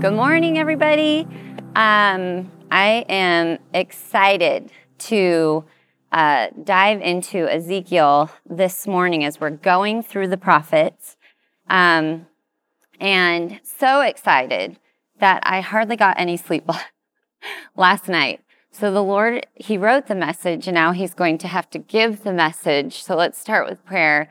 Good morning, everybody. Um, I am excited to uh, dive into Ezekiel this morning as we're going through the prophets. Um, and so excited that I hardly got any sleep last night. So the Lord, He wrote the message, and now He's going to have to give the message. So let's start with prayer.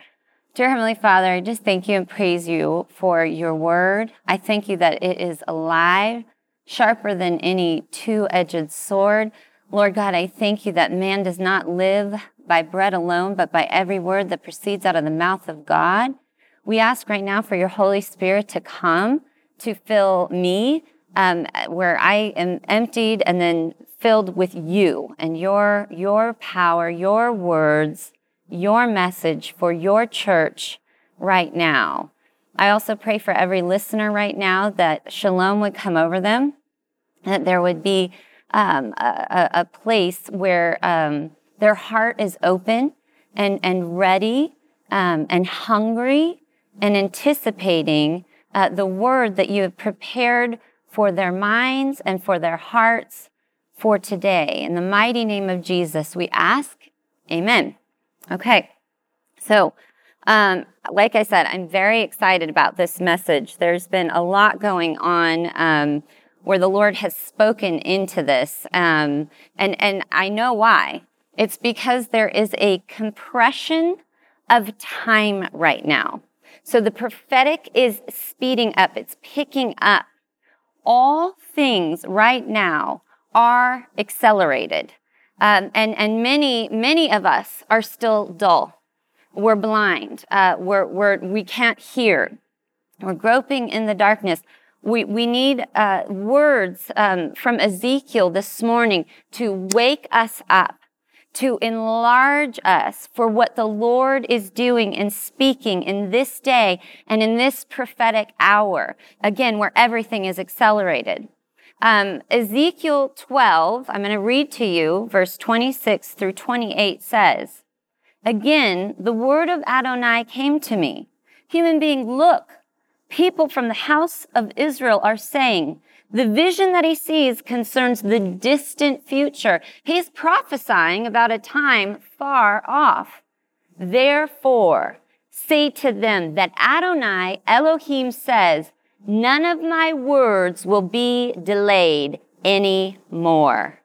Dear Heavenly Father, I just thank you and praise you for your word. I thank you that it is alive, sharper than any two edged sword. Lord God, I thank you that man does not live by bread alone, but by every word that proceeds out of the mouth of God. We ask right now for your Holy Spirit to come to fill me um, where I am emptied and then filled with you and your, your power, your words your message for your church right now. I also pray for every listener right now that shalom would come over them, that there would be um, a, a, place where um, their heart is open and, and ready um, and hungry and anticipating uh, the word that you have prepared for their minds and for their hearts for today. In the mighty name of Jesus, we ask, Amen. Okay, so um, like I said, I'm very excited about this message. There's been a lot going on um, where the Lord has spoken into this, um, and and I know why. It's because there is a compression of time right now. So the prophetic is speeding up. It's picking up. All things right now are accelerated. Um, and, and many, many of us are still dull. We're blind. Uh, we're, we're, we can't hear. We're groping in the darkness. We, we need uh, words um, from Ezekiel this morning to wake us up, to enlarge us for what the Lord is doing and speaking in this day and in this prophetic hour. Again, where everything is accelerated. Um, Ezekiel 12, I'm going to read to you, verse 26 through 28 says, Again, the word of Adonai came to me. Human being, look, people from the house of Israel are saying, the vision that he sees concerns the distant future. He's prophesying about a time far off. Therefore, say to them that Adonai Elohim says, None of my words will be delayed anymore.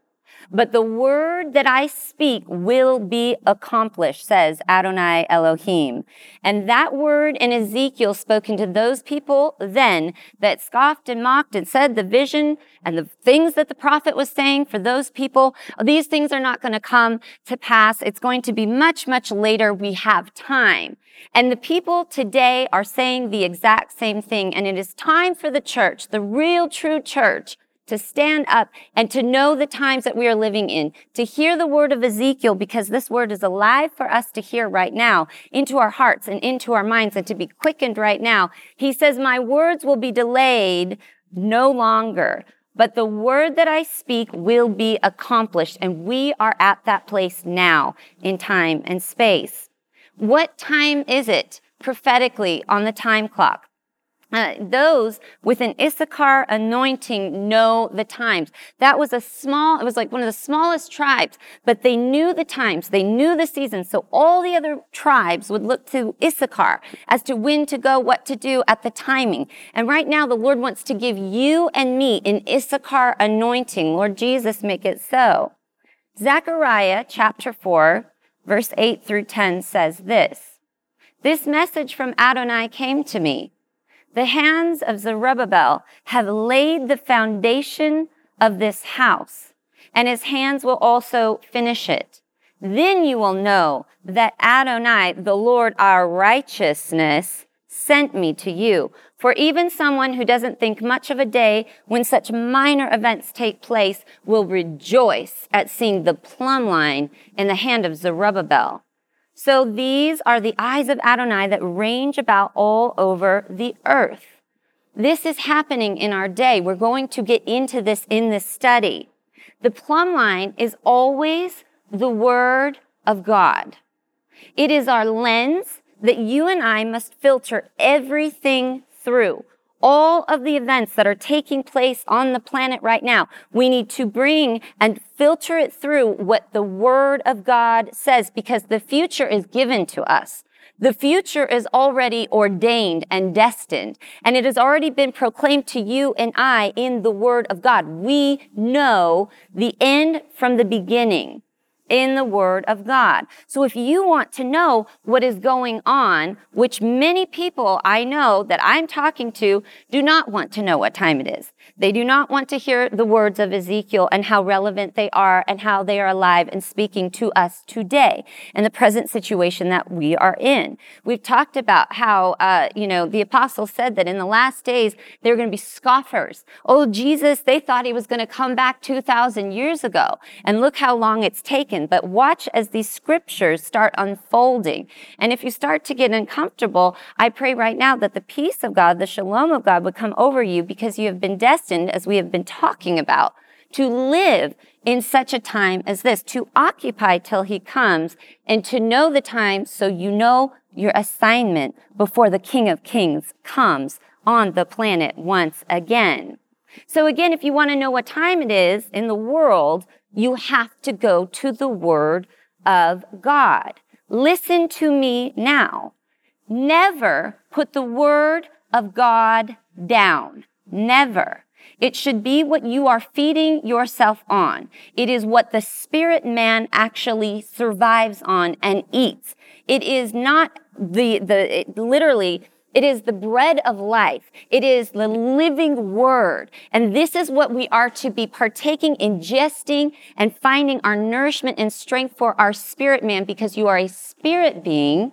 But the word that I speak will be accomplished, says Adonai Elohim. And that word in Ezekiel spoken to those people then that scoffed and mocked and said the vision and the things that the prophet was saying for those people, these things are not going to come to pass. It's going to be much, much later. We have time. And the people today are saying the exact same thing. And it is time for the church, the real true church, to stand up and to know the times that we are living in, to hear the word of Ezekiel, because this word is alive for us to hear right now into our hearts and into our minds and to be quickened right now. He says, my words will be delayed no longer, but the word that I speak will be accomplished. And we are at that place now in time and space. What time is it prophetically on the time clock? Uh, those with an Issachar anointing know the times. That was a small, it was like one of the smallest tribes, but they knew the times, they knew the seasons. So all the other tribes would look to Issachar as to when to go, what to do at the timing. And right now, the Lord wants to give you and me an Issachar anointing. Lord Jesus, make it so. Zechariah chapter 4, verse 8 through 10 says this This message from Adonai came to me. The hands of Zerubbabel have laid the foundation of this house, and his hands will also finish it. Then you will know that Adonai, the Lord our righteousness, sent me to you. For even someone who doesn't think much of a day when such minor events take place will rejoice at seeing the plumb line in the hand of Zerubbabel. So these are the eyes of Adonai that range about all over the earth. This is happening in our day. We're going to get into this in this study. The plumb line is always the word of God. It is our lens that you and I must filter everything through. All of the events that are taking place on the planet right now. We need to bring and filter it through what the word of God says because the future is given to us. The future is already ordained and destined, and it has already been proclaimed to you and I in the Word of God. We know the end from the beginning in the Word of God. So if you want to know what is going on, which many people I know that I'm talking to do not want to know what time it is. They do not want to hear the words of Ezekiel and how relevant they are and how they are alive and speaking to us today in the present situation that we are in. We've talked about how, uh, you know, the apostle said that in the last days, there are going to be scoffers. Oh, Jesus, they thought he was going to come back 2,000 years ago. And look how long it's taken. But watch as these scriptures start unfolding. And if you start to get uncomfortable, I pray right now that the peace of God, the shalom of God would come over you because you have been destined as we have been talking about, to live in such a time as this, to occupy till he comes and to know the time so you know your assignment before the King of Kings comes on the planet once again. So again, if you want to know what time it is in the world, you have to go to the Word of God. Listen to me now. Never put the Word of God down. Never. It should be what you are feeding yourself on. It is what the spirit man actually survives on and eats. It is not the, the, it, literally, it is the bread of life. It is the living word. And this is what we are to be partaking, ingesting, and finding our nourishment and strength for our spirit man because you are a spirit being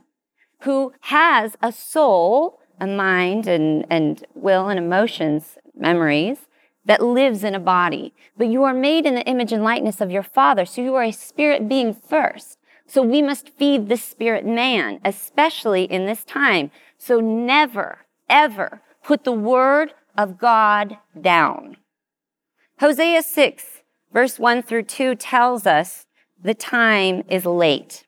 who has a soul, a mind, and, and will and emotions, memories, that lives in a body, but you are made in the image and likeness of your Father. So you are a spirit being first. So we must feed the spirit man, especially in this time. So never, ever put the word of God down. Hosea 6, verse 1 through 2 tells us the time is late.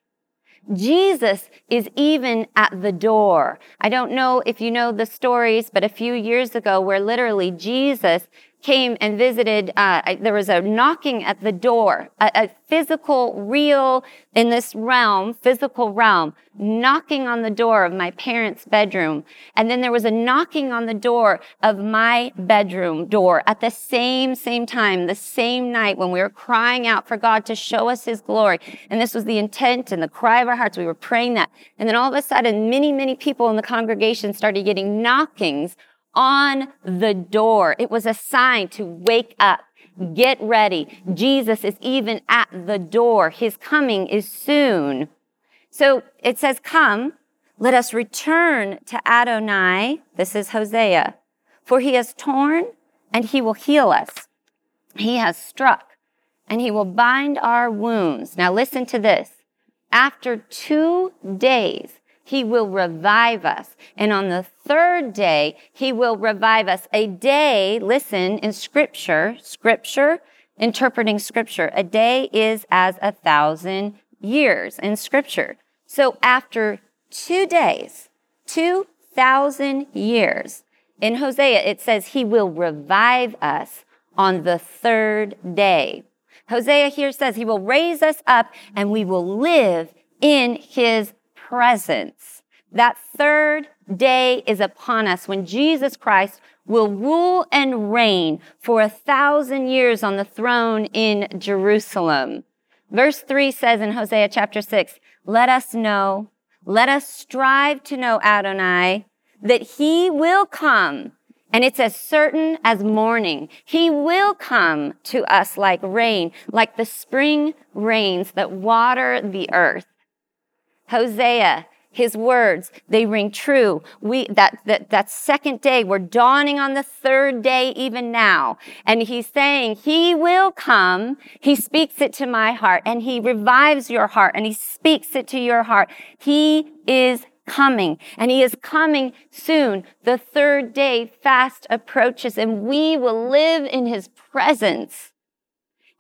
Jesus is even at the door. I don't know if you know the stories, but a few years ago, where literally Jesus came and visited, uh, there was a knocking at the door, a, a, physical, real, in this realm, physical realm, knocking on the door of my parents' bedroom. And then there was a knocking on the door of my bedroom door at the same, same time, the same night when we were crying out for God to show us his glory. And this was the intent and the cry of our hearts. We were praying that. And then all of a sudden, many, many people in the congregation started getting knockings on the door. It was a sign to wake up. Get ready. Jesus is even at the door. His coming is soon. So it says, Come, let us return to Adonai. This is Hosea. For he has torn and he will heal us. He has struck and he will bind our wounds. Now listen to this. After two days, he will revive us. And on the third day, he will revive us. A day, listen, in scripture, scripture, interpreting scripture, a day is as a thousand years in scripture. So after two days, 2,000 years, in Hosea, it says he will revive us on the third day. Hosea here says he will raise us up and we will live in his presence. That third day is upon us when Jesus Christ will rule and reign for a thousand years on the throne in Jerusalem. Verse 3 says in Hosea chapter 6, let us know, let us strive to know Adonai, that he will come. And it's as certain as morning. He will come to us like rain, like the spring rains that water the earth. Hosea, his words, they ring true. We, that, that, that second day, we're dawning on the third day even now. And he's saying, he will come. He speaks it to my heart and he revives your heart and he speaks it to your heart. He is coming and he is coming soon. The third day fast approaches and we will live in his presence.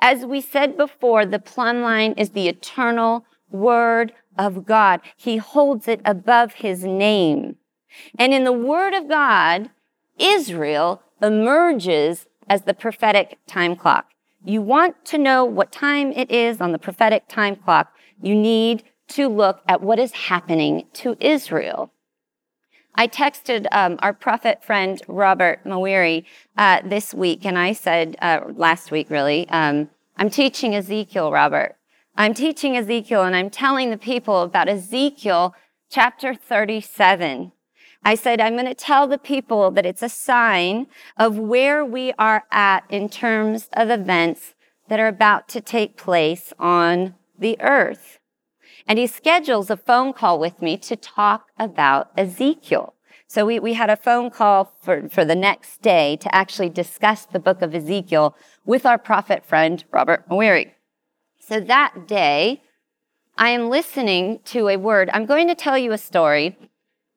As we said before, the plumb line is the eternal word of God. He holds it above his name. And in the word of God, Israel emerges as the prophetic time clock. You want to know what time it is on the prophetic time clock, you need to look at what is happening to Israel. I texted um, our prophet friend Robert Mawire uh, this week, and I said, uh, last week really, um, I'm teaching Ezekiel, Robert. I'm teaching Ezekiel, and I'm telling the people about Ezekiel chapter 37. I said, I'm going to tell the people that it's a sign of where we are at in terms of events that are about to take place on the earth. And he schedules a phone call with me to talk about Ezekiel. So we, we had a phone call for, for the next day to actually discuss the book of Ezekiel with our prophet friend, Robert Mawire. So that day, I am listening to a word. I'm going to tell you a story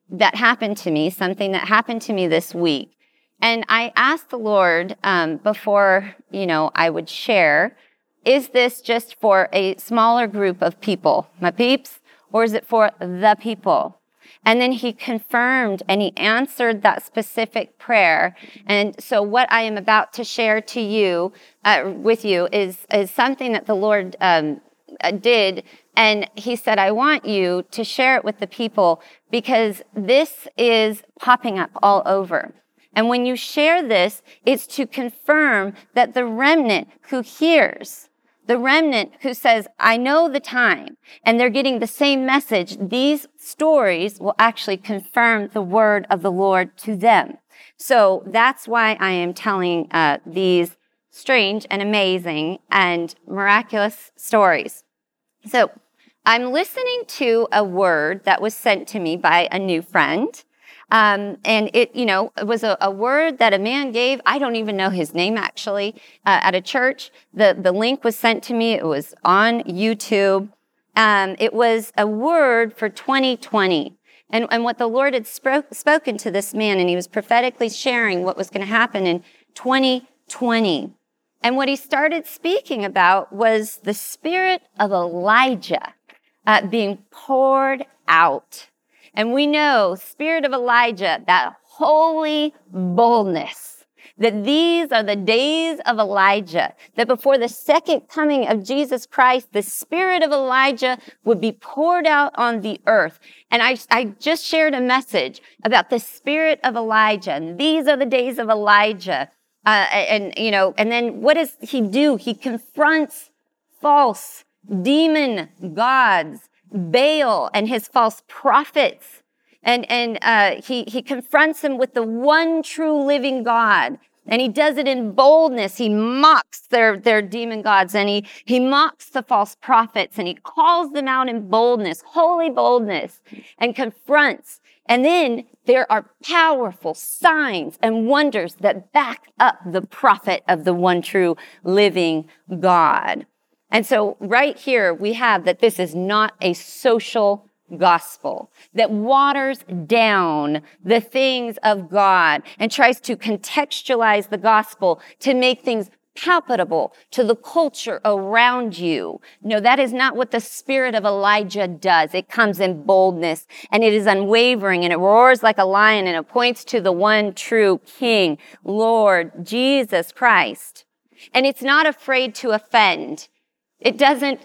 that happened to me, something that happened to me this week. And I asked the Lord um, before, you know, I would share is this just for a smaller group of people, my peeps, or is it for the people? And then he confirmed and he answered that specific prayer. And so, what I am about to share to you, uh, with you, is is something that the Lord um, uh, did. And he said, I want you to share it with the people because this is popping up all over. And when you share this, it's to confirm that the remnant who hears the remnant who says, I know the time, and they're getting the same message, these stories will actually confirm the word of the Lord to them. So that's why I am telling uh, these strange and amazing and miraculous stories. So I'm listening to a word that was sent to me by a new friend. Um, and it, you know, was a, a, word that a man gave. I don't even know his name actually uh, at a church. The, the link was sent to me. It was on YouTube. Um, it was a word for 2020. And, and what the Lord had spoke, spoken to this man, and he was prophetically sharing what was going to happen in 2020. And what he started speaking about was the spirit of Elijah uh, being poured out and we know, spirit of Elijah, that holy boldness, that these are the days of Elijah, that before the second coming of Jesus Christ, the spirit of Elijah would be poured out on the earth. And I, I just shared a message about the spirit of Elijah. And these are the days of Elijah. Uh, and, you know, and then what does he do? He confronts false demon gods Baal and his false prophets. And, and uh, he, he confronts him with the one true living God. And he does it in boldness. He mocks their, their demon gods and he, he mocks the false prophets and he calls them out in boldness, holy boldness, and confronts. And then there are powerful signs and wonders that back up the prophet of the one true living God. And so right here we have that this is not a social gospel that waters down the things of God and tries to contextualize the gospel to make things palpable to the culture around you. No, that is not what the spirit of Elijah does. It comes in boldness and it is unwavering and it roars like a lion and it points to the one true King, Lord Jesus Christ. And it's not afraid to offend. It doesn't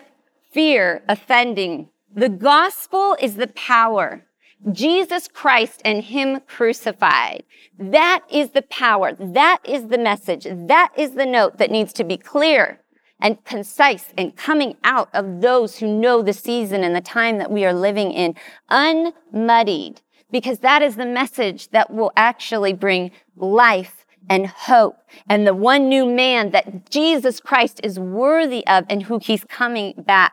fear offending. The gospel is the power. Jesus Christ and Him crucified. That is the power. That is the message. That is the note that needs to be clear and concise and coming out of those who know the season and the time that we are living in, unmuddied, because that is the message that will actually bring life and hope and the one new man that Jesus Christ is worthy of and who he's coming back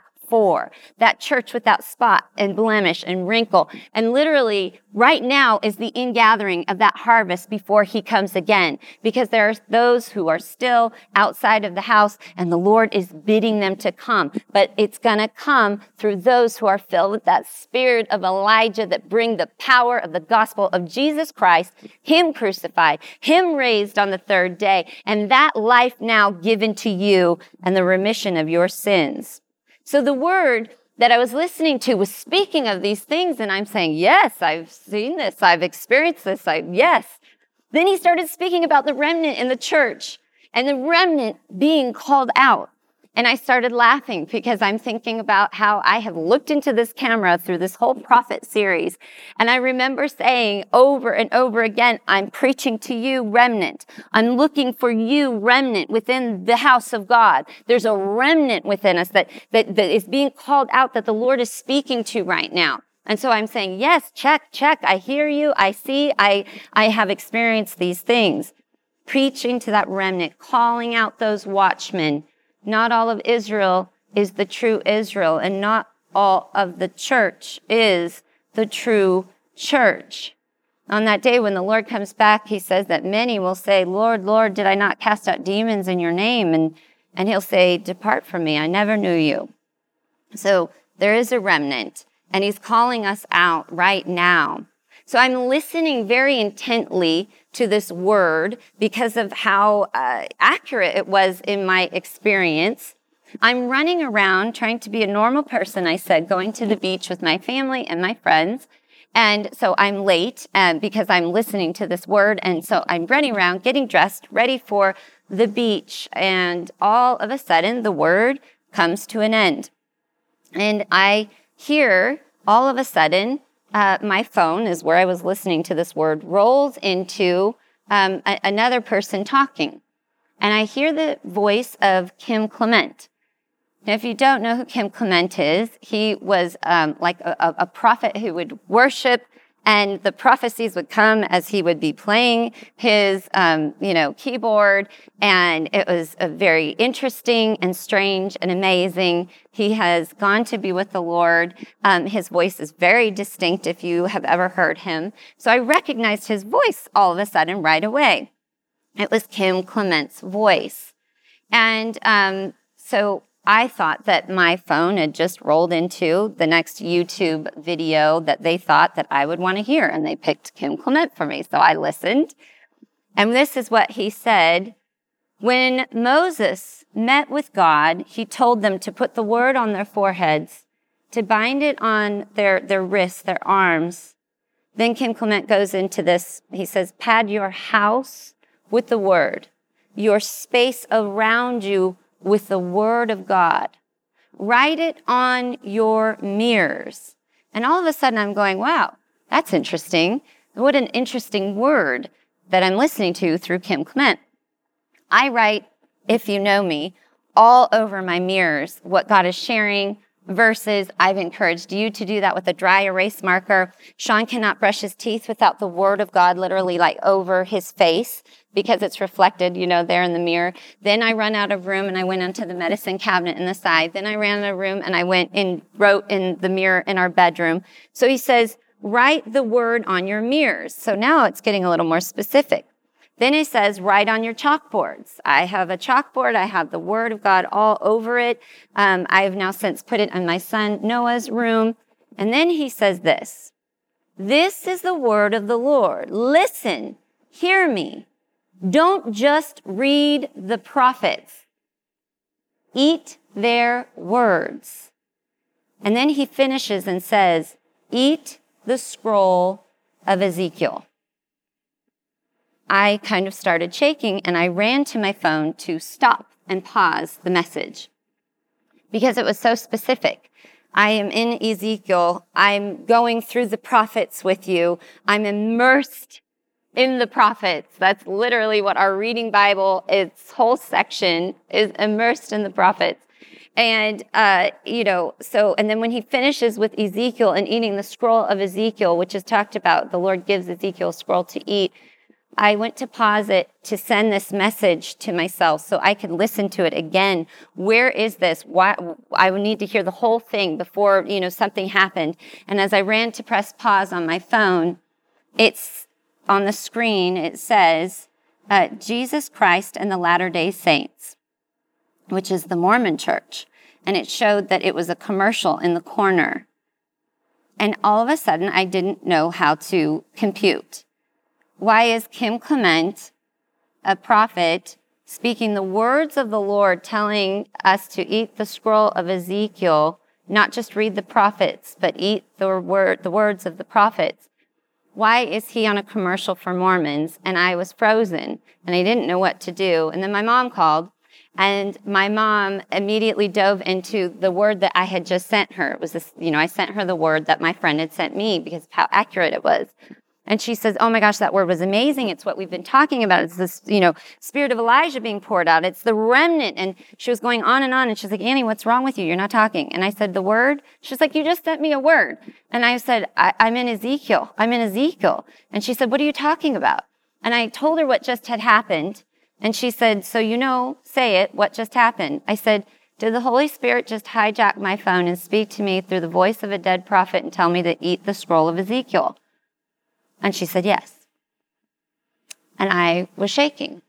That church without spot and blemish and wrinkle. And literally right now is the ingathering of that harvest before he comes again. Because there are those who are still outside of the house and the Lord is bidding them to come. But it's gonna come through those who are filled with that spirit of Elijah that bring the power of the gospel of Jesus Christ, him crucified, him raised on the third day, and that life now given to you and the remission of your sins. So the word that I was listening to was speaking of these things, and I'm saying, Yes, I've seen this, I've experienced this, I, yes. Then he started speaking about the remnant in the church and the remnant being called out. And I started laughing because I'm thinking about how I have looked into this camera through this whole prophet series. And I remember saying over and over again, I'm preaching to you, remnant. I'm looking for you, remnant within the house of God. There's a remnant within us that, that, that is being called out that the Lord is speaking to right now. And so I'm saying, yes, check, check. I hear you. I see. I, I have experienced these things. Preaching to that remnant, calling out those watchmen not all of Israel is the true Israel, and not all of the church is the true church. On that day when the Lord comes back, he says that many will say, Lord, Lord, did I not cast out demons in your name? And, and he'll say, Depart from me, I never knew you. So there is a remnant, and he's calling us out right now. So I'm listening very intently to this word because of how uh, accurate it was in my experience. I'm running around trying to be a normal person, I said, going to the beach with my family and my friends. And so I'm late um, because I'm listening to this word. And so I'm running around, getting dressed, ready for the beach. And all of a sudden, the word comes to an end. And I hear all of a sudden uh, my phone is where I was listening to this word, rolls into um, a- another person talking. And I hear the voice of Kim Clement. Now, if you don't know who Kim Clement is, he was um, like a, a prophet who would worship and the prophecies would come as he would be playing his, um, you know, keyboard, and it was a very interesting and strange and amazing. He has gone to be with the Lord. Um, his voice is very distinct if you have ever heard him. So I recognized his voice all of a sudden right away. It was Kim Clement's voice, and um, so I thought that my phone had just rolled into the next YouTube video that they thought that I would want to hear. And they picked Kim Clement for me. So I listened. And this is what he said. When Moses met with God, he told them to put the word on their foreheads, to bind it on their, their wrists, their arms. Then Kim Clement goes into this. He says, pad your house with the word, your space around you with the Word of God. Write it on your mirrors. And all of a sudden I'm going, wow, that's interesting. What an interesting word that I'm listening to through Kim Clement. I write, if you know me, all over my mirrors what God is sharing, versus I've encouraged you to do that with a dry erase marker. Sean cannot brush his teeth without the word of God literally like over his face because it's reflected, you know, there in the mirror. Then I run out of room and I went into the medicine cabinet in the side. Then I ran out of room and I went and wrote in the mirror in our bedroom. So he says, write the word on your mirrors. So now it's getting a little more specific. Then he says, write on your chalkboards. I have a chalkboard. I have the word of God all over it. Um, I have now since put it in my son Noah's room. And then he says this, this is the word of the Lord. Listen, hear me. Don't just read the prophets. Eat their words. And then he finishes and says, eat the scroll of Ezekiel. I kind of started shaking and I ran to my phone to stop and pause the message because it was so specific. I am in Ezekiel. I'm going through the prophets with you. I'm immersed in the prophets. That's literally what our reading Bible, its whole section is immersed in the prophets. And, uh, you know, so, and then when he finishes with Ezekiel and eating the scroll of Ezekiel, which is talked about, the Lord gives Ezekiel a scroll to eat. I went to pause it to send this message to myself so I could listen to it again. Where is this? Why I would need to hear the whole thing before, you know, something happened. And as I ran to press pause on my phone, it's on the screen, it says, uh, Jesus Christ and the Latter day Saints, which is the Mormon church. And it showed that it was a commercial in the corner. And all of a sudden, I didn't know how to compute. Why is Kim Clement, a prophet, speaking the words of the Lord, telling us to eat the scroll of Ezekiel, not just read the prophets, but eat the word, the words of the prophets? why is he on a commercial for Mormons? And I was frozen and I didn't know what to do. And then my mom called and my mom immediately dove into the word that I had just sent her. It was this, you know, I sent her the word that my friend had sent me because of how accurate it was. And she says, Oh my gosh, that word was amazing. It's what we've been talking about. It's this, you know, spirit of Elijah being poured out. It's the remnant. And she was going on and on. And she's like, Annie, what's wrong with you? You're not talking. And I said, The word? She's like, You just sent me a word. And I said, I- I'm in Ezekiel. I'm in Ezekiel. And she said, What are you talking about? And I told her what just had happened. And she said, So you know, say it. What just happened? I said, Did the Holy Spirit just hijack my phone and speak to me through the voice of a dead prophet and tell me to eat the scroll of Ezekiel? And she said, Yes. And I was shaking.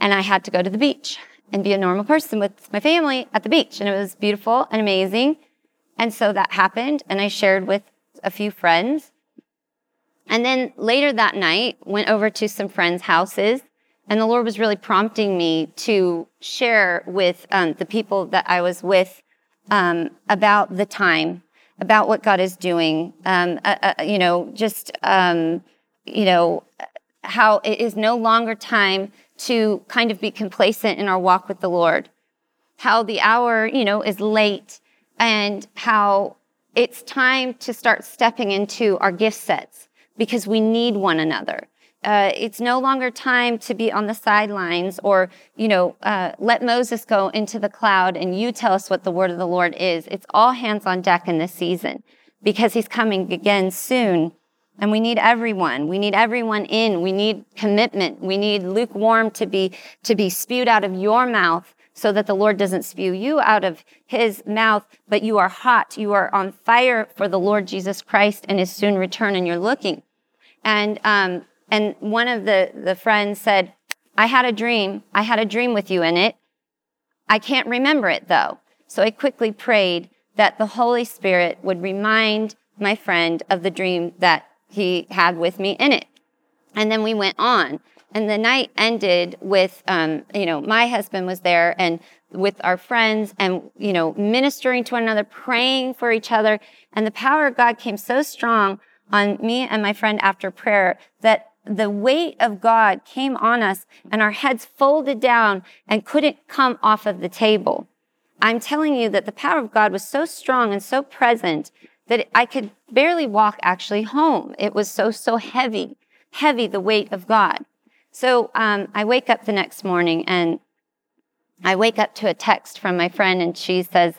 And I had to go to the beach and be a normal person with my family at the beach. And it was beautiful and amazing. And so that happened. And I shared with a few friends. And then later that night, went over to some friends' houses. And the Lord was really prompting me to share with um, the people that I was with um, about the time about what God is doing. Um, uh, uh, you know, just um, you know how it is no longer time to kind of be complacent in our walk with the Lord. How the hour, you know, is late, and how it's time to start stepping into our gift sets because we need one another uh, it's no longer time to be on the sidelines or, you know, uh, let Moses go into the cloud and you tell us what the word of the Lord is. It's all hands on deck in this season because he's coming again soon. And we need everyone. We need everyone in. We need commitment. We need lukewarm to be, to be spewed out of your mouth so that the Lord doesn't spew you out of his mouth, but you are hot. You are on fire for the Lord Jesus Christ and his soon return and you're looking. And, um, and one of the, the friends said, I had a dream. I had a dream with you in it. I can't remember it though. So I quickly prayed that the Holy Spirit would remind my friend of the dream that he had with me in it. And then we went on. And the night ended with, um, you know, my husband was there and with our friends and, you know, ministering to one another, praying for each other. And the power of God came so strong on me and my friend after prayer that the weight of God came on us and our heads folded down and couldn't come off of the table. I'm telling you that the power of God was so strong and so present that I could barely walk actually home. It was so, so heavy, heavy, the weight of God. So um, I wake up the next morning and I wake up to a text from my friend, and she says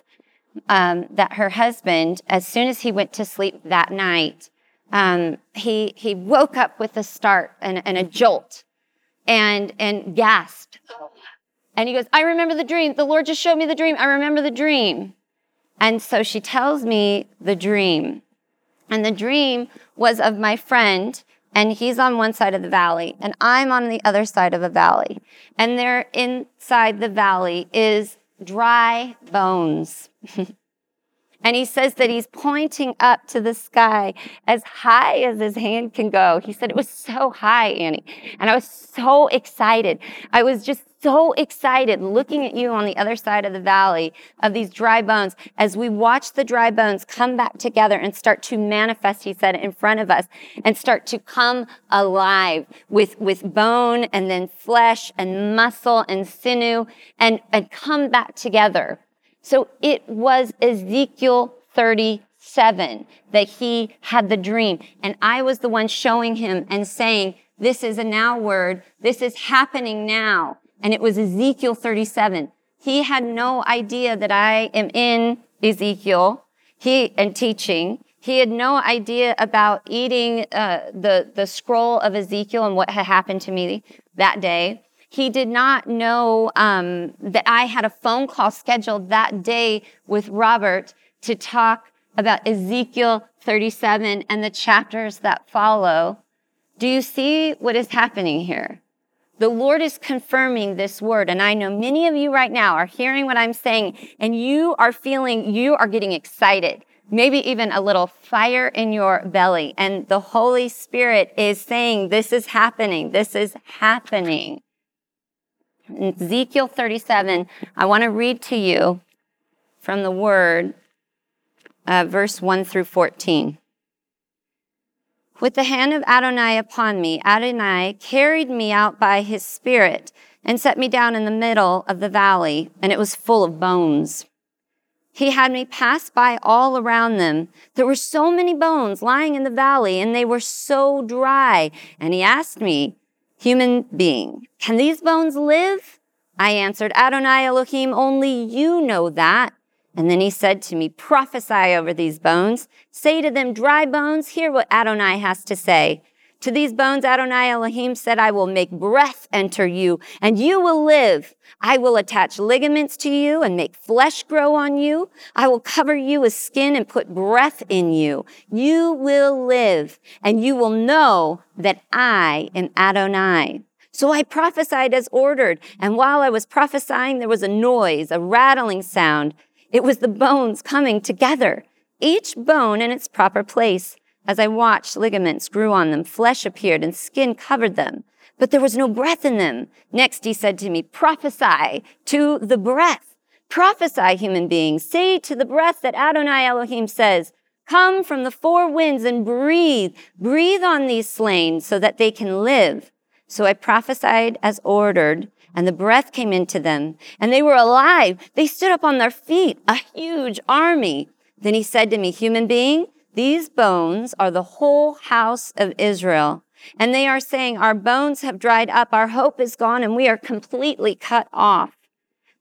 um, that her husband, as soon as he went to sleep that night, um, he he woke up with a start and, and a jolt, and and gasped, and he goes, "I remember the dream. The Lord just showed me the dream. I remember the dream." And so she tells me the dream, and the dream was of my friend and he's on one side of the valley and I'm on the other side of a valley. And there inside the valley is dry bones. And he says that he's pointing up to the sky as high as his hand can go. He said it was so high, Annie. And I was so excited. I was just so excited looking at you on the other side of the valley of these dry bones as we watch the dry bones come back together and start to manifest, he said, in front of us and start to come alive with, with bone and then flesh and muscle and sinew and, and come back together. So it was Ezekiel 37 that he had the dream. And I was the one showing him and saying, this is a now word. This is happening now. And it was Ezekiel 37. He had no idea that I am in Ezekiel. He and teaching. He had no idea about eating uh, the the scroll of Ezekiel and what had happened to me that day. He did not know um, that I had a phone call scheduled that day with Robert to talk about Ezekiel 37 and the chapters that follow. Do you see what is happening here? The Lord is confirming this word. And I know many of you right now are hearing what I'm saying and you are feeling, you are getting excited, maybe even a little fire in your belly. And the Holy Spirit is saying, this is happening. This is happening. Ezekiel 37, I want to read to you from the word, uh, verse 1 through 14. with the hand of Adonai upon me, Adonai carried me out by his spirit and set me down in the middle of the valley, and it was full of bones. He had me pass by all around them. There were so many bones lying in the valley, and they were so dry. And he asked me, Human being, can these bones live? I answered, Adonai Elohim, only you know that. And then he said to me, Prophesy over these bones. Say to them, Dry bones, hear what Adonai has to say. To these bones, Adonai Elohim said, I will make breath enter you, and you will live. I will attach ligaments to you and make flesh grow on you. I will cover you with skin and put breath in you. You will live, and you will know that I am Adonai. So I prophesied as ordered, and while I was prophesying, there was a noise, a rattling sound. It was the bones coming together, each bone in its proper place. As I watched, ligaments grew on them, flesh appeared, and skin covered them. But there was no breath in them. Next, he said to me, prophesy to the breath. Prophesy, human beings. Say to the breath that Adonai Elohim says, come from the four winds and breathe. Breathe on these slain so that they can live. So I prophesied as ordered and the breath came into them, and they were alive. They stood up on their feet, a huge army. Then he said to me, Human being, these bones are the whole house of Israel. And they are saying, Our bones have dried up, our hope is gone, and we are completely cut off.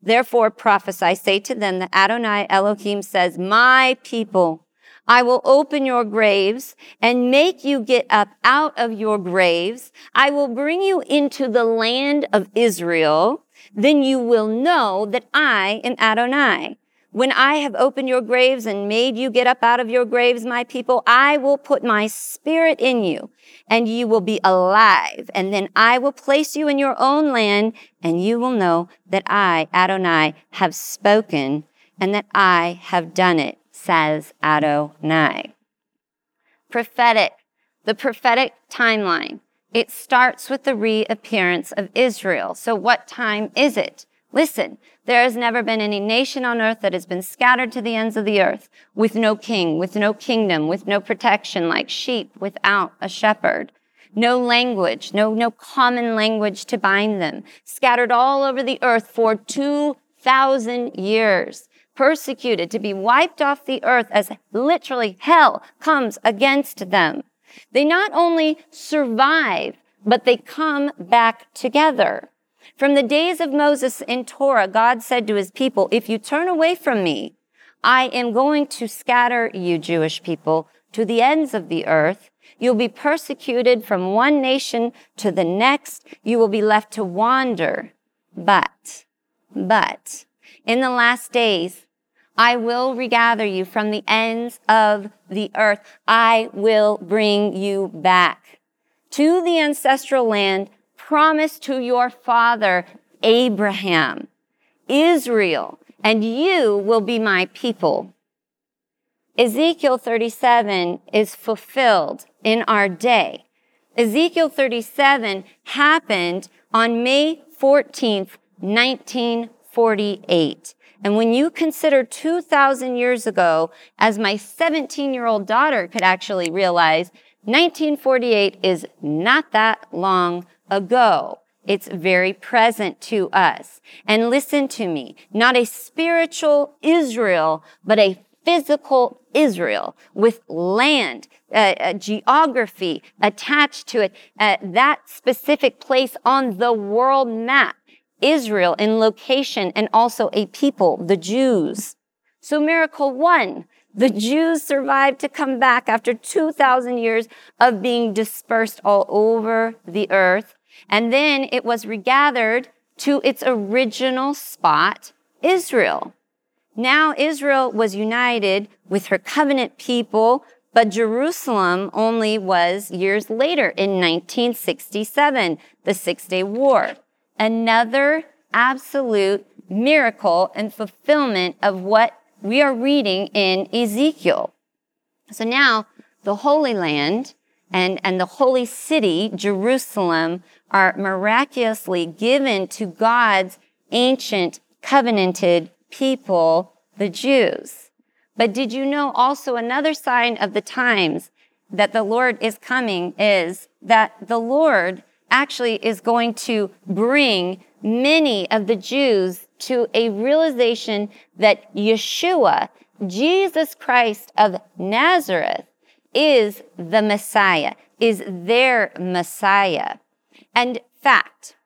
Therefore prophesy, say to them that Adonai Elohim says, My people, I will open your graves and make you get up out of your graves. I will bring you into the land of Israel. Then you will know that I am Adonai. When I have opened your graves and made you get up out of your graves, my people, I will put my spirit in you and you will be alive. And then I will place you in your own land and you will know that I, Adonai, have spoken and that I have done it says Adonai. Prophetic, the prophetic timeline. It starts with the reappearance of Israel. So what time is it? Listen, there has never been any nation on earth that has been scattered to the ends of the earth with no king, with no kingdom, with no protection, like sheep without a shepherd. No language, no, no common language to bind them, scattered all over the earth for 2,000 years persecuted, to be wiped off the earth as literally hell comes against them. They not only survive, but they come back together. From the days of Moses in Torah, God said to his people, if you turn away from me, I am going to scatter you, Jewish people, to the ends of the earth. You'll be persecuted from one nation to the next. You will be left to wander. But, but, in the last days, I will regather you from the ends of the earth. I will bring you back to the ancestral land promised to your father, Abraham, Israel, and you will be my people. Ezekiel 37 is fulfilled in our day. Ezekiel 37 happened on May 14th, 1948. And when you consider 2,000 years ago, as my 17 year old daughter could actually realize, 1948 is not that long ago. It's very present to us. And listen to me, not a spiritual Israel, but a physical Israel with land, uh, uh, geography attached to it, uh, that specific place on the world map Israel in location and also a people, the Jews. So miracle one, the Jews survived to come back after 2,000 years of being dispersed all over the earth. And then it was regathered to its original spot, Israel. Now Israel was united with her covenant people, but Jerusalem only was years later in 1967, the Six Day War another absolute miracle and fulfillment of what we are reading in Ezekiel. So now the Holy Land and, and the holy city, Jerusalem, are miraculously given to God's ancient covenanted people, the Jews. But did you know also another sign of the times that the Lord is coming is that the Lord actually is going to bring many of the Jews to a realization that Yeshua, Jesus Christ of Nazareth, is the Messiah, is their Messiah. And fact,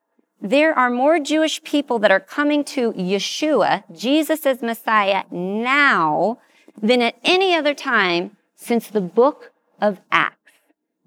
there are more Jewish people that are coming to Yeshua, Jesus as Messiah, now than at any other time since the book of Acts.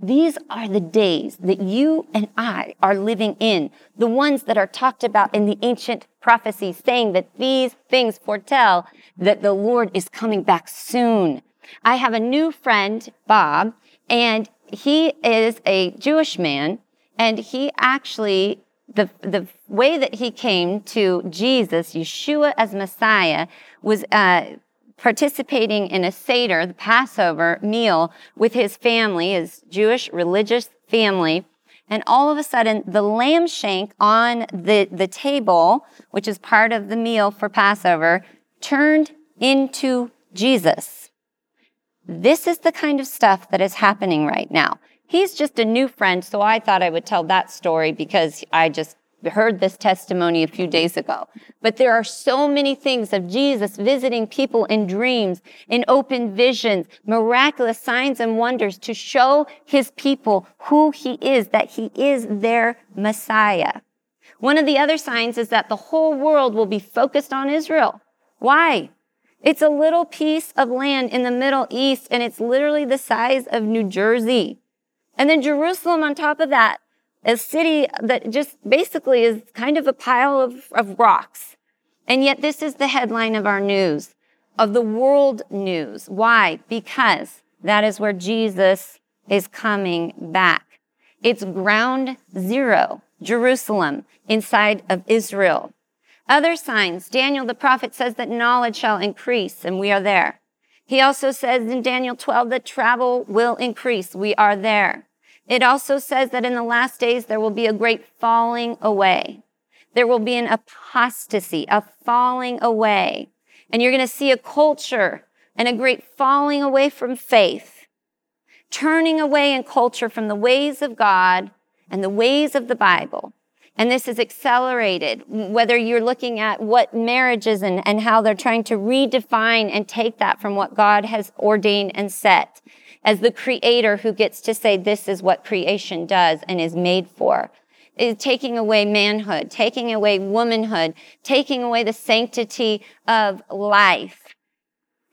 These are the days that you and I are living in, the ones that are talked about in the ancient prophecies, saying that these things foretell that the Lord is coming back soon. I have a new friend, Bob, and he is a Jewish man, and he actually the, the way that he came to Jesus, Yeshua as Messiah, was uh, participating in a Seder, the Passover meal, with his family, his Jewish religious family. And all of a sudden, the lamb shank on the, the table, which is part of the meal for Passover, turned into Jesus. This is the kind of stuff that is happening right now. He's just a new friend, so I thought I would tell that story because I just heard this testimony a few days ago. But there are so many things of Jesus visiting people in dreams, in open visions, miraculous signs and wonders to show his people who he is, that he is their Messiah. One of the other signs is that the whole world will be focused on Israel. Why? It's a little piece of land in the Middle East and it's literally the size of New Jersey. And then Jerusalem on top of that a city that just basically is kind of a pile of, of rocks. And yet this is the headline of our news, of the world news. Why? Because that is where Jesus is coming back. It's ground zero, Jerusalem, inside of Israel. Other signs, Daniel the prophet says that knowledge shall increase, and we are there. He also says in Daniel 12 that travel will increase. We are there. It also says that in the last days there will be a great falling away. There will be an apostasy, a falling away. And you're going to see a culture and a great falling away from faith, turning away in culture from the ways of God and the ways of the Bible. And this is accelerated, whether you're looking at what marriages and, and how they're trying to redefine and take that from what God has ordained and set as the creator who gets to say this is what creation does and is made for. Is taking away manhood, taking away womanhood, taking away the sanctity of life.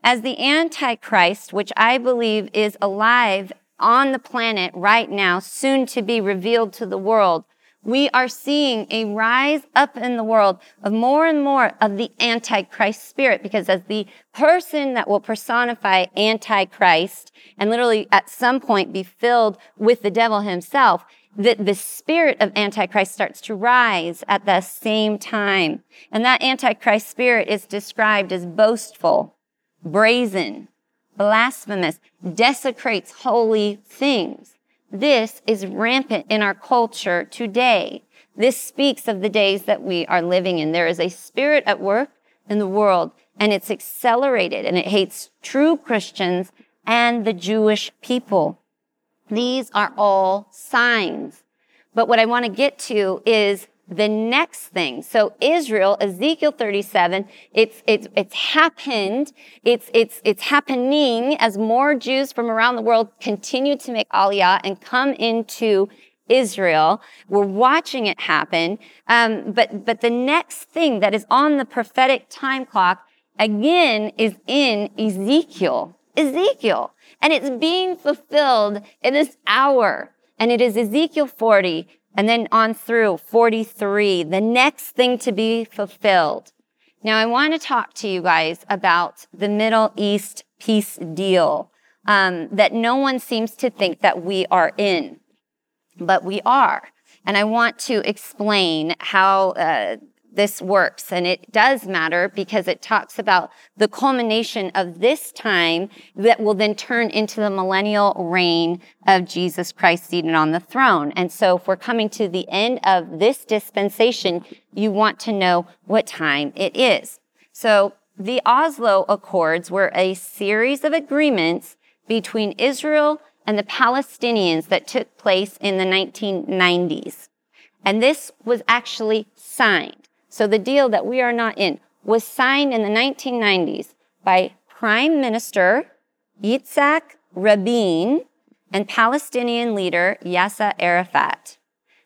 As the Antichrist, which I believe is alive on the planet right now, soon to be revealed to the world, we are seeing a rise up in the world of more and more of the Antichrist spirit because as the person that will personify Antichrist and literally at some point be filled with the devil himself, that the spirit of Antichrist starts to rise at the same time. And that Antichrist spirit is described as boastful, brazen, blasphemous, desecrates holy things. This is rampant in our culture today. This speaks of the days that we are living in. There is a spirit at work in the world and it's accelerated and it hates true Christians and the Jewish people. These are all signs. But what I want to get to is the next thing. So Israel, Ezekiel 37, it's, it's, it's happened. It's, it's, it's happening as more Jews from around the world continue to make aliyah and come into Israel. We're watching it happen. Um, but, but the next thing that is on the prophetic time clock again is in Ezekiel. Ezekiel. And it's being fulfilled in this hour. And it is Ezekiel 40 and then on through 43, the next thing to be fulfilled. Now, I want to talk to you guys about the Middle East peace deal um, that no one seems to think that we are in, but we are. And I want to explain how uh, this works. And it does matter because it talks about the culmination of this time that will then turn into the millennial reign of Jesus Christ seated on the throne. And so if we're coming to the end of this dispensation, you want to know what time it is. So the Oslo Accords were a series of agreements between Israel and the Palestinians that took place in the 1990s. And this was actually signed. So the deal that we are not in was signed in the 1990s by Prime Minister Yitzhak Rabin and Palestinian leader Yasser Arafat.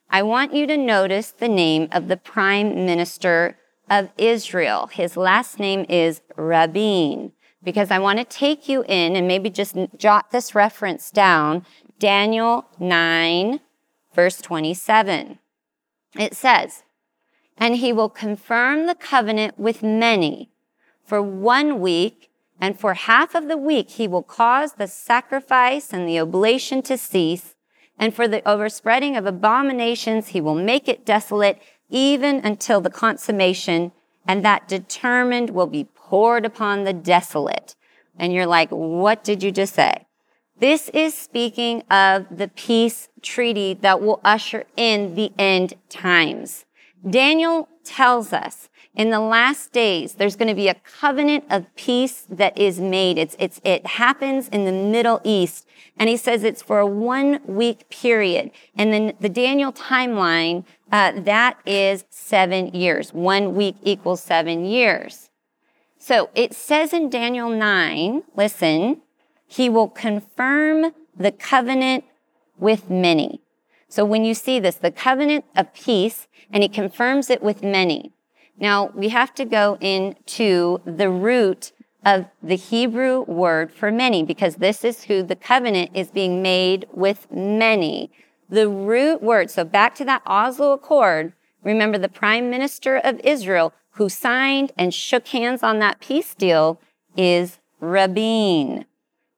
I want you to notice the name of the Prime Minister of Israel. His last name is Rabin because I want to take you in and maybe just jot this reference down. Daniel 9, verse 27. It says, And he will confirm the covenant with many for one week, and for half of the week he will cause the sacrifice and the oblation to cease, and for the overspreading of abominations he will make it desolate even until the consummation, and that determined will be poured upon the desolate. And you're like, what did you just say? This is speaking of the peace treaty that will usher in the end times. Daniel tells us in the last days, there's going to be a covenant of peace that is made. It's, it's, it happens in the Middle East. And he says it's for a one week period. And then the Daniel timeline, uh, that is seven years. One week equals seven years. So it says in Daniel 9, listen, he will confirm the covenant with many. So when you see this, the covenant of peace, and he confirms it with many. Now we have to go into the root of the Hebrew word for many, because this is who the covenant is being made with many. The root word, so back to that Oslo Accord, remember the prime minister of Israel who signed and shook hands on that peace deal is Rabin.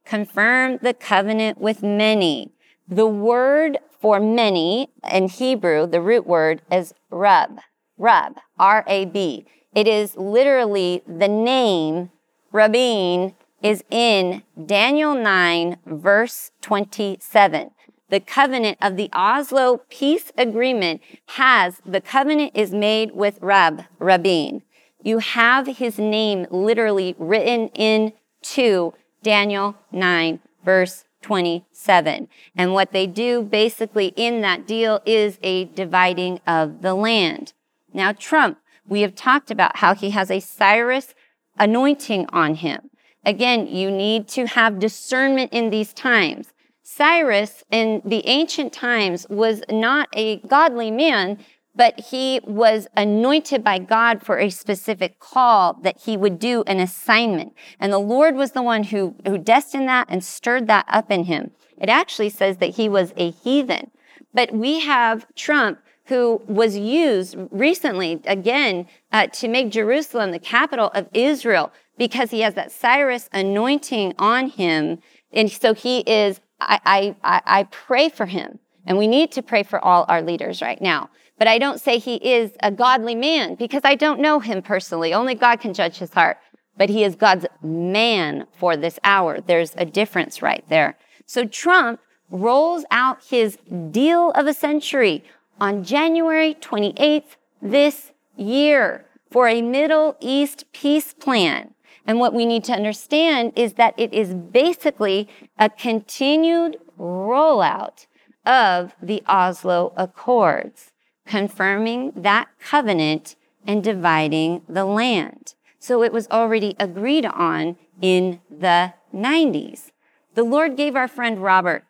Confirmed the covenant with many. The word for many in Hebrew, the root word is rab, rab, R-A-B. It is literally the name Rabin is in Daniel 9 verse 27 the covenant of the Oslo peace agreement has, the covenant is made with Rab, Rabin. You have his name literally written in into Daniel 9 verse 27. And what they do basically in that deal is a dividing of the land. Now, Trump, we have talked about how he has a Cyrus anointing on him. Again, you need to have discernment in these times. Cyrus in the ancient times was not a godly man, but he was anointed by God for a specific call that he would do an assignment. And the Lord was the one who, who destined that and stirred that up in him. It actually says that he was a heathen. But we have Trump who was used recently again uh, to make Jerusalem the capital of Israel because he has that Cyrus anointing on him. And so he is I, I, I pray for him. And we need to pray for all our leaders right now. But I don't say he is a godly man because I don't know him personally. Only God can judge his heart. But he is God's man for this hour. There's a difference right there. So Trump rolls out his deal of a century on January 28th this year for a Middle East peace plan. And what we need to understand is that it is basically a continued rollout of the Oslo Accords, confirming that covenant and dividing the land. So it was already agreed on in the 90s. The Lord gave our friend Robert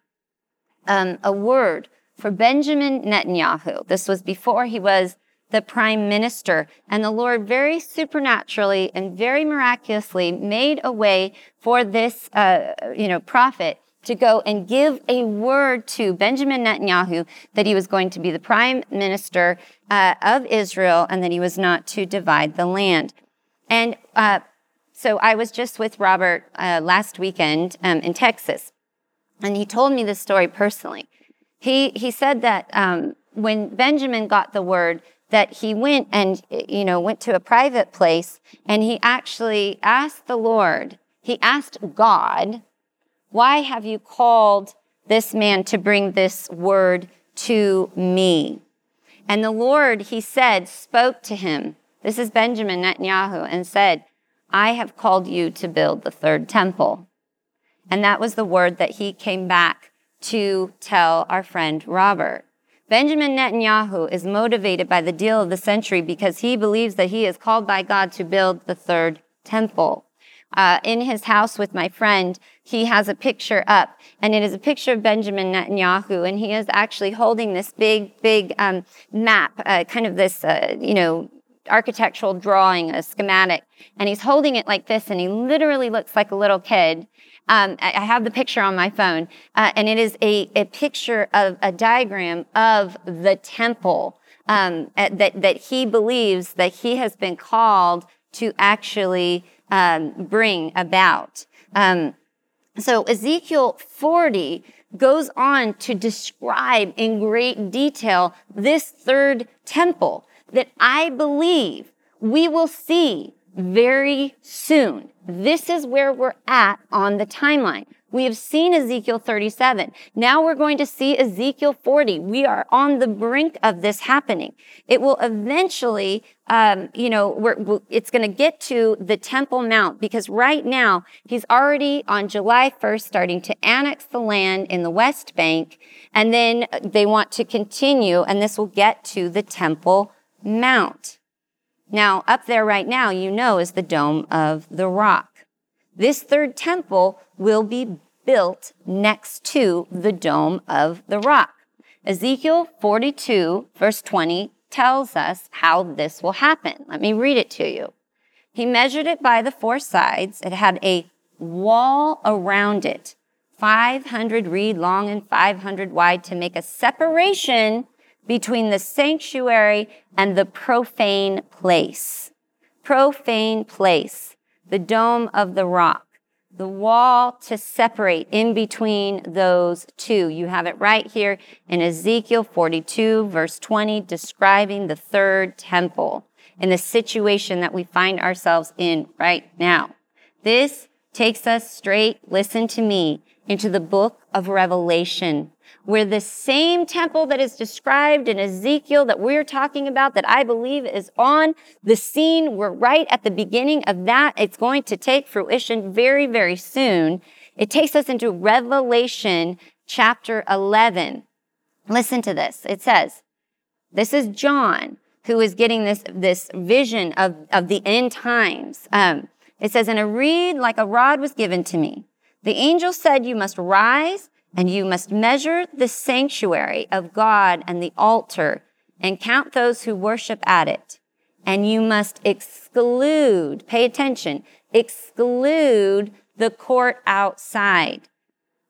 um, a word for Benjamin Netanyahu. This was before he was the prime minister. And the Lord very supernaturally and very miraculously made a way for this, uh, you know, prophet to go and give a word to Benjamin Netanyahu that he was going to be the prime minister uh, of Israel and that he was not to divide the land. And uh, so I was just with Robert uh, last weekend um, in Texas, and he told me this story personally. He he said that um, when Benjamin got the word that he went and, you know, went to a private place and he actually asked the Lord, he asked God, why have you called this man to bring this word to me? And the Lord, he said, spoke to him. This is Benjamin Netanyahu and said, I have called you to build the third temple. And that was the word that he came back to tell our friend Robert. Benjamin Netanyahu is motivated by the deal of the century because he believes that he is called by God to build the third temple. Uh, in his house with my friend, he has a picture up, and it is a picture of Benjamin Netanyahu, and he is actually holding this big, big um, map, uh, kind of this, uh, you know, architectural drawing, a schematic, and he's holding it like this, and he literally looks like a little kid. Um, I have the picture on my phone, uh, and it is a, a picture of a diagram of the temple um, that that he believes that he has been called to actually um, bring about. Um, so Ezekiel 40 goes on to describe in great detail this third temple that I believe we will see very soon. This is where we're at on the timeline. We have seen Ezekiel 37. Now we're going to see Ezekiel 40. We are on the brink of this happening. It will eventually, um, you know, it's going to get to the Temple Mount because right now he's already on July 1st starting to annex the land in the West Bank. And then they want to continue, and this will get to the Temple Mount. Now, up there right now, you know, is the Dome of the Rock. This third temple will be built next to the Dome of the Rock. Ezekiel 42, verse 20, tells us how this will happen. Let me read it to you. He measured it by the four sides. It had a wall around it, 500 reed long and 500 wide, to make a separation between the sanctuary and the profane place. Profane place, the dome of the rock, the wall to separate in between those two. You have it right here in Ezekiel 42, verse 20, describing the third temple and the situation that we find ourselves in right now. This takes us straight, listen to me, into the book of Revelation where the same temple that is described in Ezekiel that we're talking about, that I believe is on the scene, we're right at the beginning of that. It's going to take fruition very, very soon. It takes us into Revelation chapter 11. Listen to this. It says, this is John who is getting this, this vision of, of the end times. Um, it says, and a reed like a rod was given to me. The angel said, you must rise and you must measure the sanctuary of God and the altar and count those who worship at it. And you must exclude, pay attention, exclude the court outside,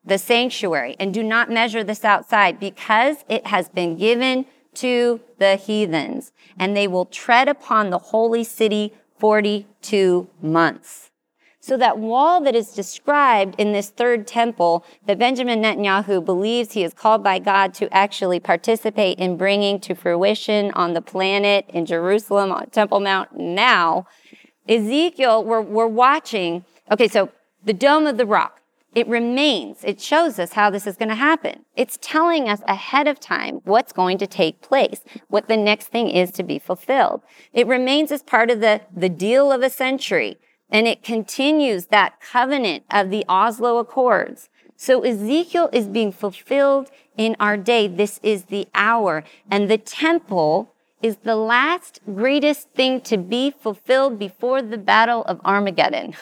the sanctuary, and do not measure this outside because it has been given to the heathens, and they will tread upon the holy city 42 months. So that wall that is described in this third temple that Benjamin Netanyahu believes he is called by God to actually participate in bringing to fruition on the planet in Jerusalem on Temple Mount now, Ezekiel, we're, we're watching. Okay, so the Dome of the Rock, it remains. It shows us how this is going to happen. It's telling us ahead of time what's going to take place, what the next thing is to be fulfilled. It remains as part of the, the deal of a century and it continues that covenant of the Oslo Accords. So Ezekiel is being fulfilled in our day. This is the hour. And the temple is the last greatest thing to be fulfilled before the battle of Armageddon.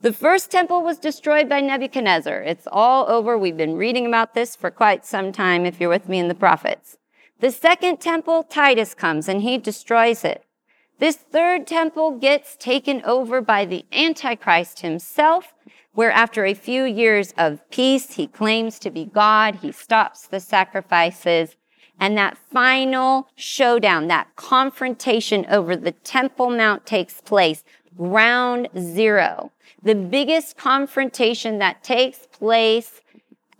The first temple was destroyed by Nebuchadnezzar. It's all over. We've been reading about this for quite some time if you're with me in the prophets. The second temple, Titus comes and he destroys it. This third temple gets taken over by the Antichrist himself, where after a few years of peace, he claims to be God. He stops the sacrifices. And that final showdown, that confrontation over the Temple Mount takes place. Round zero. The biggest confrontation that takes place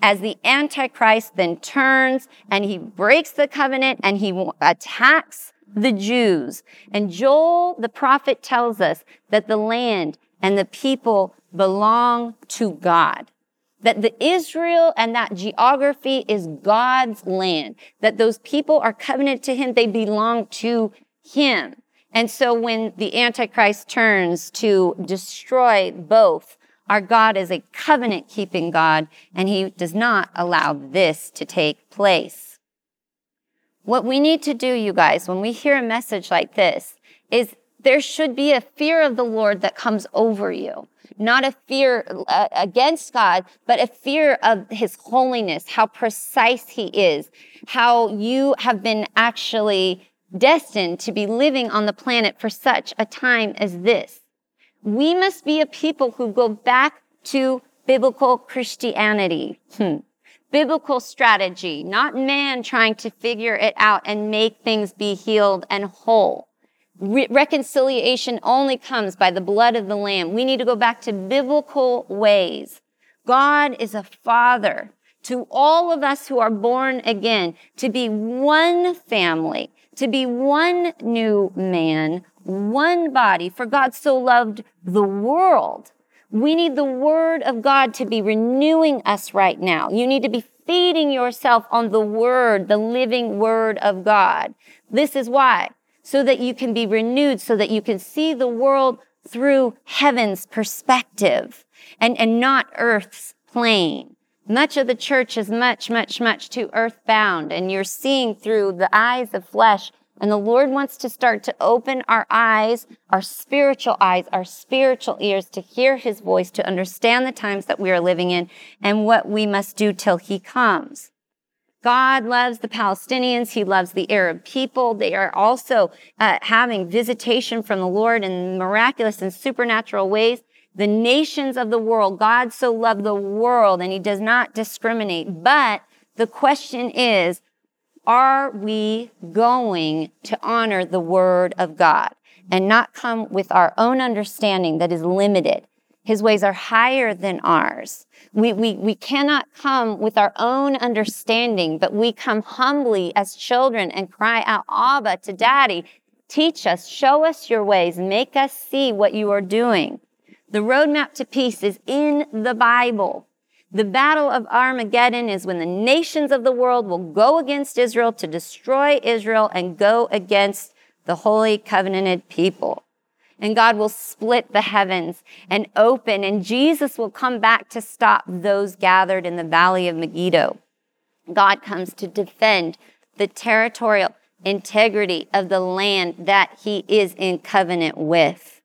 as the Antichrist then turns and he breaks the covenant and he attacks the Jews. And Joel, the prophet, tells us that the land and the people belong to God. That the Israel and that geography is God's land. That those people are covenant to Him. They belong to Him. And so when the Antichrist turns to destroy both Our God is a covenant keeping God, and He does not allow this to take place. What we need to do, you guys, when we hear a message like this, is there should be a fear of the Lord that comes over you. Not a fear uh, against God, but a fear of his holiness, how precise he is, how you have been actually destined to be living on the planet for such a time as this. We must be a people who go back to biblical Christianity. Hmm. Biblical strategy, not man trying to figure it out and make things be healed and whole. Re- reconciliation only comes by the blood of the Lamb. We need to go back to biblical ways. God is a father to all of us who are born again to be one family, to be one new man, one body. For God so loved the world. We need the word of God to be renewing us right now. You need to be feeding yourself on the word, the living word of God. This is why so that you can be renewed, so that you can see the world through heaven's perspective and, and not earth's plane. Much of the church is much, much, much too earthbound, and you're seeing through the eyes of flesh. And the Lord wants to start to open our eyes, our spiritual eyes, our spiritual ears to hear his voice, to understand the times that we are living in and what we must do till he comes. God loves the Palestinians. He loves the Arab people. They are also uh, having visitation from the Lord in miraculous and supernatural ways. The nations of the world, God so loved the world and he does not discriminate. But the question is, are we going to honor the word of God and not come with our own understanding that is limited? His ways are higher than ours. We, we, we cannot come with our own understanding, but we come humbly as children and cry out, Abba, to daddy. Teach us, show us your ways, make us see what you are doing. The roadmap to peace is in the Bible. The battle of Armageddon is when the nations of the world will go against Israel to destroy Israel and go against the holy covenanted people and God will split the heavens and open, and Jesus will come back to stop those gathered in the valley of Megiddo. God comes to defend the territorial integrity of the land that he is in covenant with.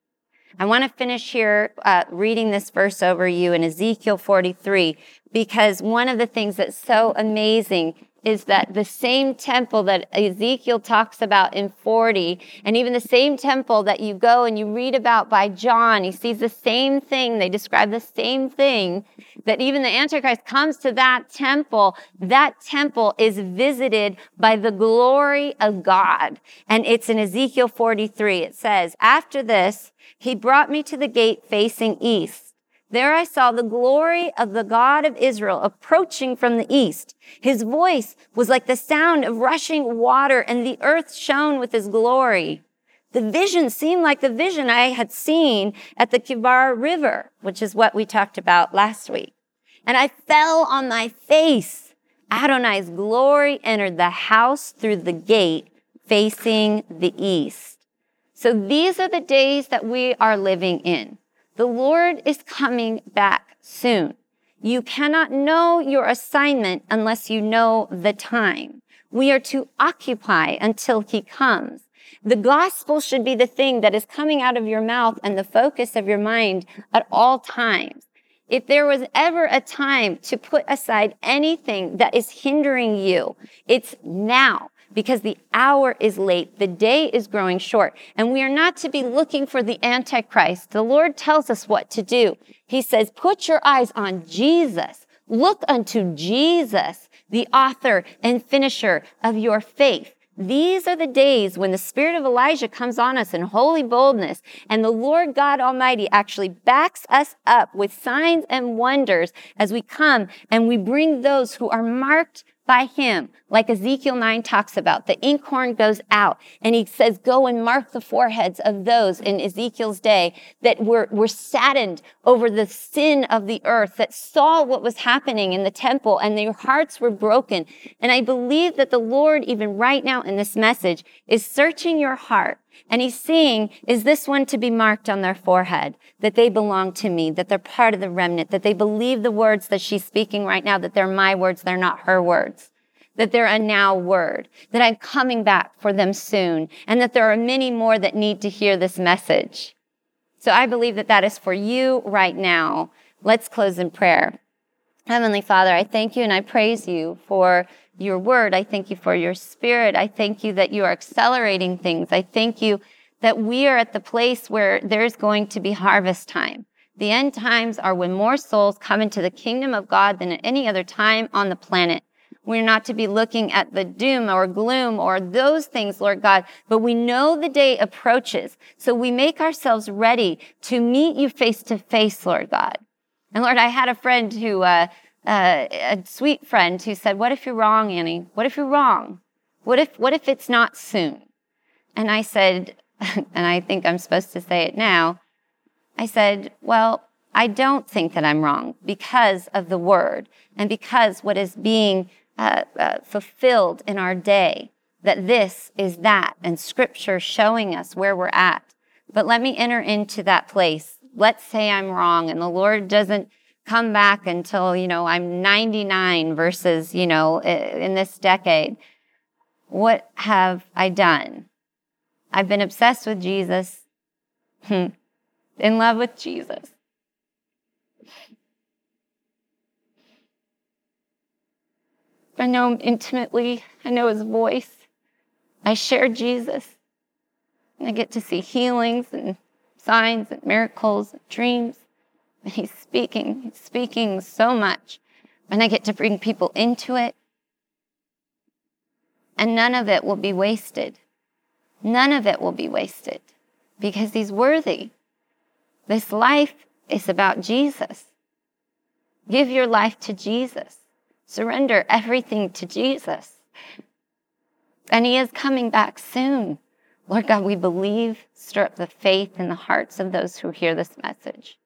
I want to finish here uh, reading this verse over you in Ezekiel 43 because one of the things that's so amazing is that the same temple that Ezekiel talks about in 40, and even the same temple that you go and you read about by John, he sees the same thing. They describe the same thing that even the Antichrist comes to that temple. That temple is visited by the glory of God. And it's in Ezekiel 43. It says, after this, he brought me to the gate facing east. There I saw the glory of the God of Israel approaching from the east. His voice was like the sound of rushing water and the earth shone with his glory. The vision seemed like the vision I had seen at the Kebar River, which is what we talked about last week. And I fell on my face. Adonai's glory entered the house through the gate facing the east. So these are the days that we are living in. The Lord is coming back soon. You cannot know your assignment unless you know the time. We are to occupy until he comes. The gospel should be the thing that is coming out of your mouth and the focus of your mind at all times. If there was ever a time to put aside anything that is hindering you, it's now because the hour is late, the day is growing short, and we are not to be looking for the Antichrist. The Lord tells us what to do. He says, put your eyes on Jesus. Look unto Jesus, the author and finisher of your faith. These are the days when the spirit of Elijah comes on us in holy boldness, and the Lord God Almighty actually backs us up with signs and wonders as we come and we bring those who are marked by him, like Ezekiel 9 talks about. The inkhorn goes out and he says, go and mark the foreheads of those in Ezekiel's day that were, were saddened over the sin of the earth, that saw what was happening in the temple and their hearts were broken. And I believe that the Lord, even right now in this message, is searching your heart And he's seeing, is this one to be marked on their forehead? That they belong to me, that they're part of the remnant, that they believe the words that she's speaking right now, that they're my words, they're not her words. That they're a now word, that I'm coming back for them soon, and that there are many more that need to hear this message. So I believe that that is for you right now. Let's close in prayer. Heavenly Father, I thank you and I praise you for your word. I thank you for your spirit. I thank you that you are accelerating things. I thank you that we are at the place where there's going to be harvest time. The end times are when more souls come into the kingdom of God than at any other time on the planet. We're not to be looking at the doom or gloom or those things, Lord God, but we know the day approaches. So we make ourselves ready to meet you face to face, Lord God. And Lord, I had a friend who, uh, uh, a sweet friend who said, What if you're wrong, Annie? What if you're wrong? What if, what if it's not soon? And I said, and I think I'm supposed to say it now, I said, Well, I don't think that I'm wrong because of the word and because what is being uh, uh, fulfilled in our day, that this is that, and scripture showing us where we're at. But let me enter into that place. Let's say I'm wrong and the Lord doesn't come back until, you know, I'm 99 versus, you know, in this decade. What have I done? I've been obsessed with Jesus, hmm. in love with Jesus. I know him intimately. I know his voice. I share Jesus. And I get to see healings and signs and miracles and dreams. And he's speaking, he's speaking so much. And I get to bring people into it. And none of it will be wasted. None of it will be wasted because he's worthy. This life is about Jesus. Give your life to Jesus. Surrender everything to Jesus. And he is coming back soon. Lord God, we believe, stir up the faith in the hearts of those who hear this message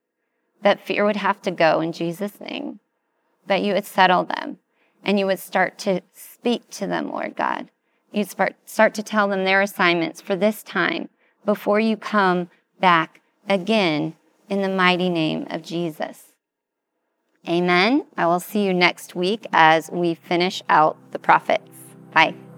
that fear would have to go in Jesus' name, that you would settle them and you would start to speak to them, Lord God. You'd start, start to tell them their assignments for this time before you come back again in the mighty name of Jesus. Amen. I will see you next week as we finish out the prophets. Bye.